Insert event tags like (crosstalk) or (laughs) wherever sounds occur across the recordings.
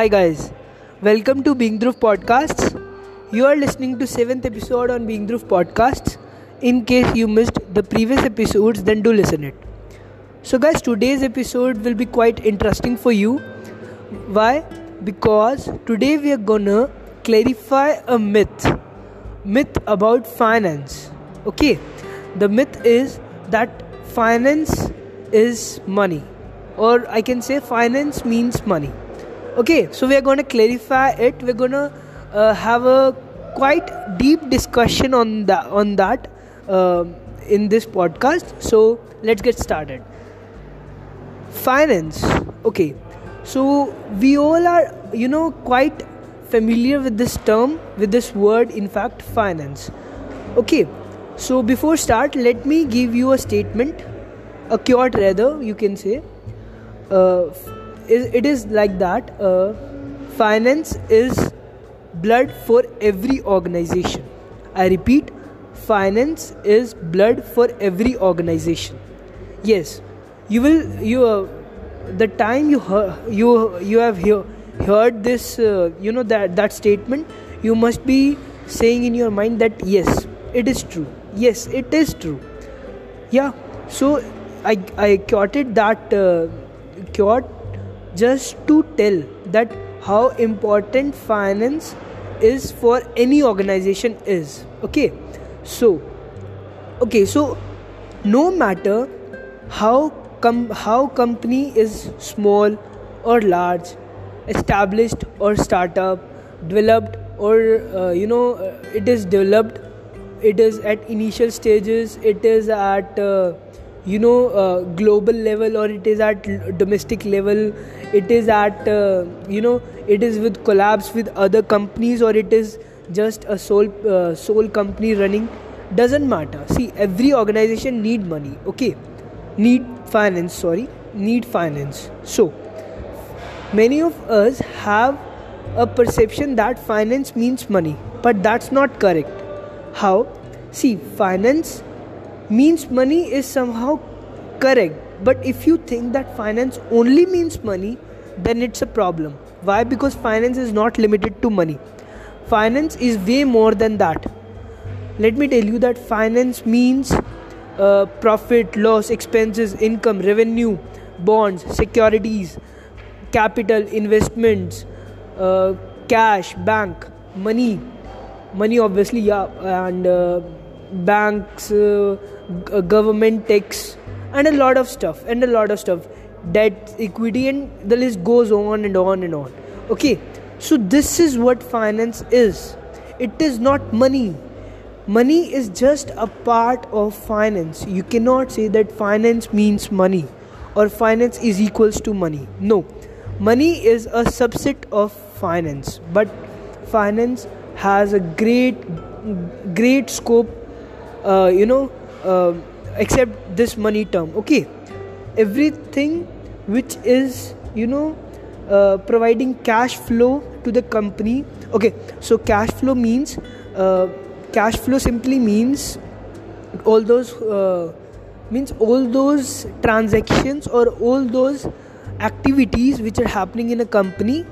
Hi guys, welcome to Being Dhruv Podcasts. You are listening to seventh episode on Being Dhruv Podcasts. In case you missed the previous episodes, then do listen it. So guys, today's episode will be quite interesting for you. Why? Because today we are gonna clarify a myth, myth about finance. Okay, the myth is that finance is money, or I can say finance means money okay so we are going to clarify it. We're going to uh, have a quite deep discussion on that on that uh, in this podcast. So let's get started. Finance. Okay so we all are you know quite familiar with this term with this word in fact finance. Okay so before start let me give you a statement a quote rather you can say. Uh, it is like that uh, finance is blood for every organization. I repeat finance is blood for every organization. Yes you will you uh, the time you heard, you you have hear, heard this uh, you know that that statement you must be saying in your mind that yes it is true. Yes it is true. Yeah so i i quoted that uh, quote just to tell that how important finance is for any organization is. Okay? So okay so no matter how com- how company is small or large established or startup developed or uh, you know uh, it is developed it is at initial stages it is at uh, you know uh, global level or it is at domestic level it is at uh, you know it is with collabs with other companies or it is just a sole uh, sole company running doesn't matter. See every organization need money okay? Need finance sorry need finance. So many of us have a perception that finance means money but that's not correct. How? See finance means money is somehow correct. But if you think that finance only means money then it's a problem. Why? Because finance is not limited to money. Finance is way more than that. Let me tell you that finance means uh, profit loss expenses income revenue bonds securities capital investments uh, cash bank money. Money obviously yeah and uh, banks uh, government tax and a lot of stuff and a lot of stuff. Debt equity and the list goes on and on and on. Okay so this is what finance is. It is not money. Money is just a part of finance. You cannot say that finance means money or finance is equals to money. No. Money is a subset of finance but finance has a great great scope uh, you know uh, except this money term okay? Everything which is you know uh, providing cash flow to the company okay? So cash flow means uh, cash flow simply means all those uh, means all those transactions or all those activities which are happening in a company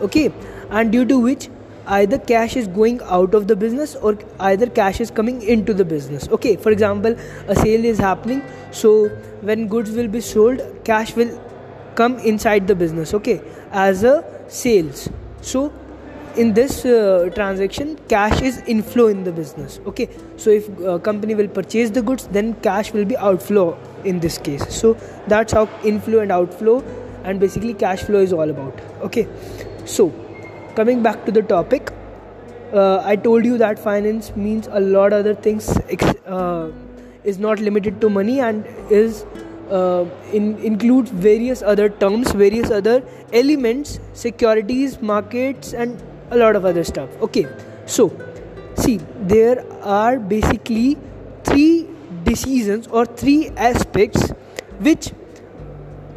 okay? And due to which either cash is going out of the business or either cash is coming into the business. Okay for example a sale is happening so when goods will be sold cash will come inside the business okay as a sales. So in this uh, transaction cash is inflow in the business okay. So if a company will purchase the goods then cash will be outflow in this case. So that's how inflow and outflow and basically cash flow is all about okay. So coming back to the topic uh, i told you that finance means a lot of other things uh, is not limited to money and is uh, in, includes various other terms various other elements securities markets and a lot of other stuff. Okay so see there are basically three decisions or three aspects which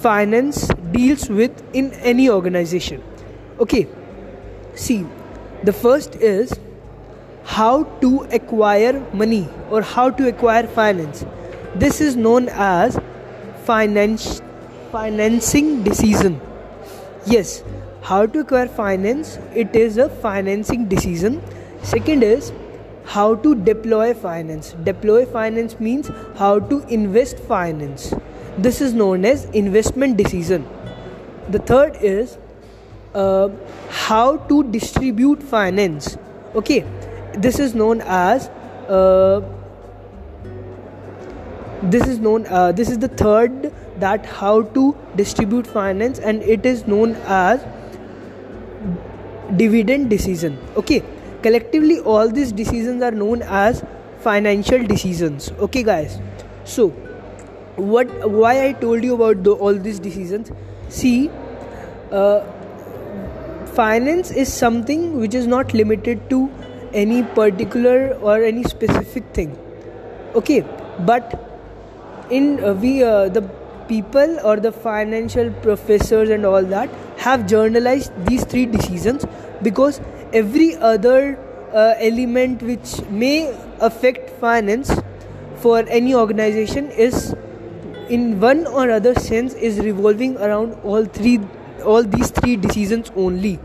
finance deals with in any organization. Okay See, the first is how to acquire money or how to acquire finance. This is known as finance financing decision. Yes, how to acquire finance it is a financing decision second is how to deploy finance deploy finance means how to invest finance this is known as investment decision the third is uh, how to distribute finance. Okay this is known as uh, this is known uh, this is the third that how to distribute finance and it is known as dividend decision. Okay collectively all these decisions are known as financial decisions. Okay guys. So what why i told you about the, all these decisions? See uh, finance is something which is not limited to any particular or any specific thing. Okay but in uh, we uh, the people or the financial professors and all that have journalized these three decisions because every other uh, element which may affect finance for any organization is in one or other sense is revolving around all three all these three decisions only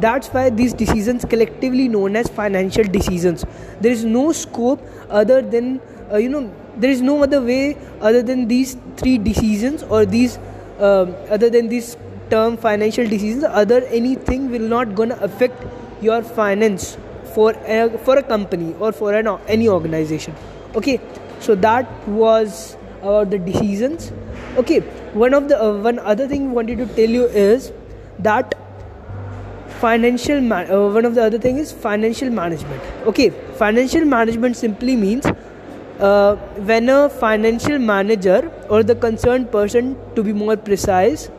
that's why these decisions collectively known as financial decisions there is no scope other than uh, you know there is no other way other than these three decisions or these um, other than this term financial decisions. Other anything will not gonna affect your finance for a, for a company or for an any organization. Okay so that was about the decisions. Okay one of the uh, one other thing wanted to tell you is that financial ma- uh, one of the other thing is financial management. Okay financial management simply means uh, when a financial manager or the concerned person to be more precise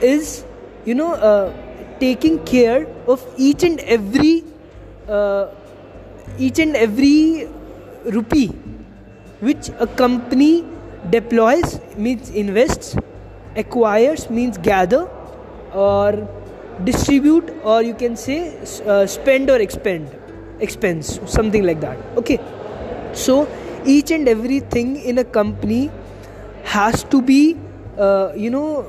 is you know uh, taking care of each and every uh, each and every rupee which a company deploys means invests acquires means gather or distribute or you can say uh, spend or expend expense something like that. Okay. So each and everything in a company has to be uh, you know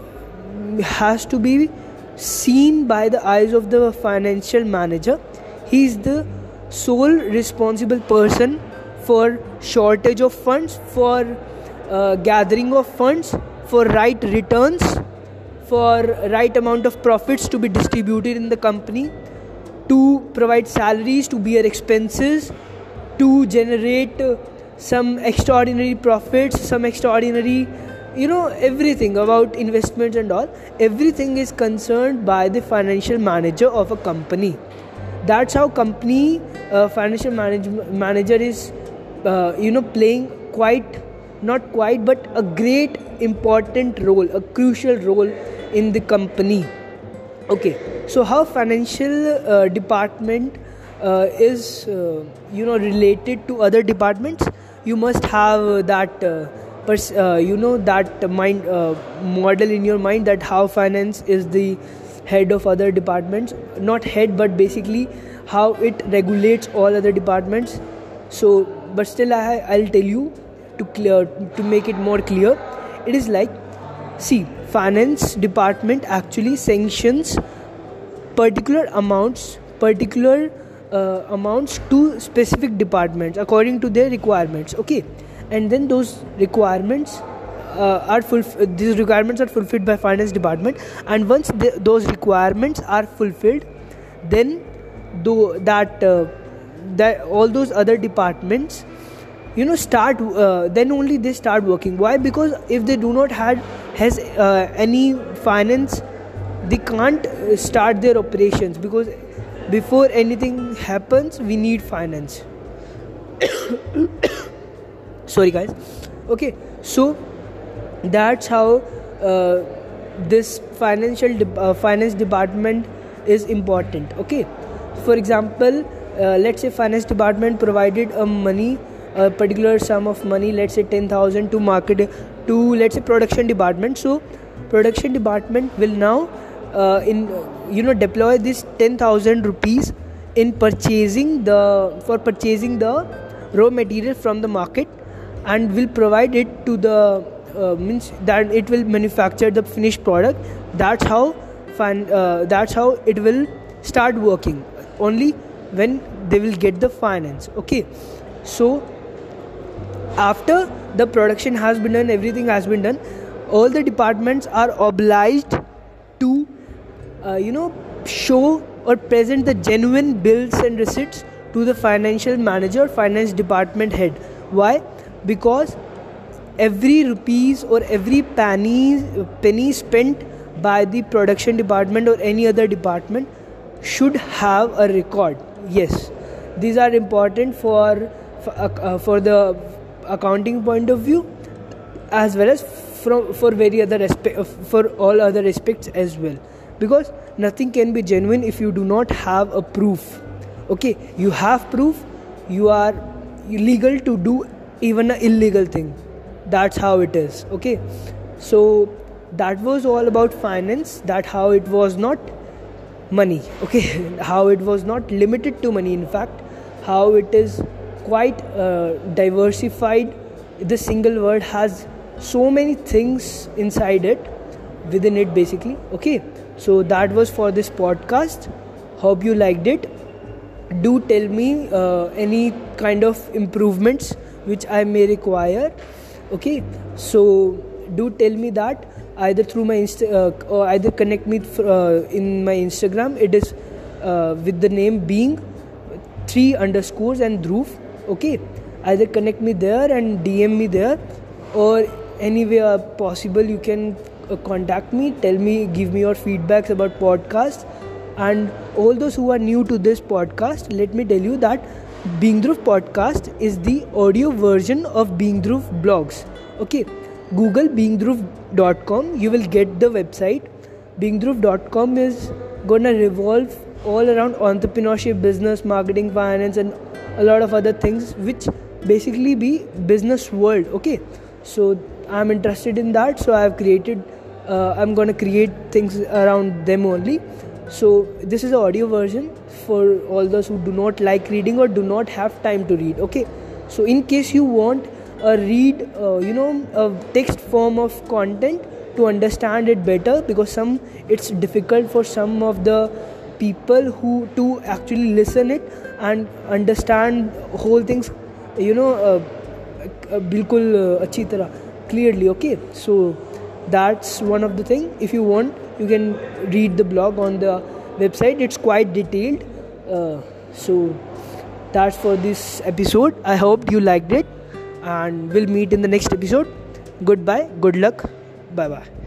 has to be seen by the eyes of the financial manager. He is the sole responsible person for shortage of funds for uh, gathering of funds for right returns for right amount of profits to be distributed in the company to provide salaries to bear expenses to generate uh, some extraordinary profits some extraordinary you know everything about investments and all everything is concerned by the financial manager of a company. That's how company uh, financial manage- manager is uh, you know playing quite not quite but a great important role a crucial role in the company. Okay so how financial uh, department uh, is uh, you know related to other departments? You must have that uh, pers- uh, you know that mind uh, model in your mind that how finance is the head of other departments. Not head but basically how it regulates all other departments. So but still I, i'll tell you to clear to make it more clear. It is like see finance department actually sanctions particular amounts particular uh, amounts to specific departments according to their requirements okay? And then those requirements uh, are fulf- these requirements are fulfilled by finance department. And once the, those requirements are fulfilled then though that uh, that all those other departments you know start uh, then only they start working. Why? Because if they do not have has uh, any finance they can't uh, start their operations because before anything happens we need finance. (coughs) Sorry guys. Okay so that's how uh, this financial de- uh, finance department is important. Okay for example uh, let's say finance department provided a money a particular sum of money let's say 10000 to market to let's say production department. So production department will now uh, in you know deploy this 10000 rupees in purchasing the for purchasing the raw material from the market and will provide it to the uh, means that it will manufacture the finished product. That's how fin- uh, that's how it will start working. Only when they will get the finance. Okay. So after the production has been done everything has been done all the departments are obliged to uh, you know show or present the genuine bills and receipts to the financial manager finance department head. Why? Because every rupees or every penny penny spent by the production department or any other department should have a record. Yes. These are important for for, uh, for the accounting point of view as well as from for very other aspect uh, for all other aspects as well. Because nothing can be genuine if you do not have a proof. Okay you have proof you are legal to do even an illegal thing. That's how it is okay? So that was all about finance. That how it was not money okay? (laughs) How it was not limited to money. In fact how it is quite uh, diversified. The single word has so many things inside it within it basically. Okay? So that was for this podcast. Hope you liked it. Do tell me uh, any kind of improvements which i may require. Okay? So do tell me that either through my insta uh, or either connect me uh, in my instagram. It is uh, with the name being three underscores and dhruv okay either connect me there and dm me there or anywhere possible you can uh, contact me tell me give me your feedbacks about podcast. And all those who are new to this podcast let me tell you that being Dhruv podcast is the audio version of Being Dhruv blogs. Okay google beingdhruv.com you will get the website. Beingdhruv.com is gonna revolve all around entrepreneurship business marketing finance and a lot of other things which basically be business world okay? So i'm interested in that so i've created uh, i'm gonna create things around them only. So this is the audio version for all those who do not like reading or do not have time to read okay? So in case you want a read uh, you know a text form of content to understand it better because some it's difficult for some of the people who to actually listen it and understand whole things you know uh, बिल्कुल अच्छी तरह clearly okay so that's one of the thing if you want you can read the blog on the website it's quite detailed uh, so that's for this episode i hope you liked it and we'll meet in the next episode goodbye good luck bye bye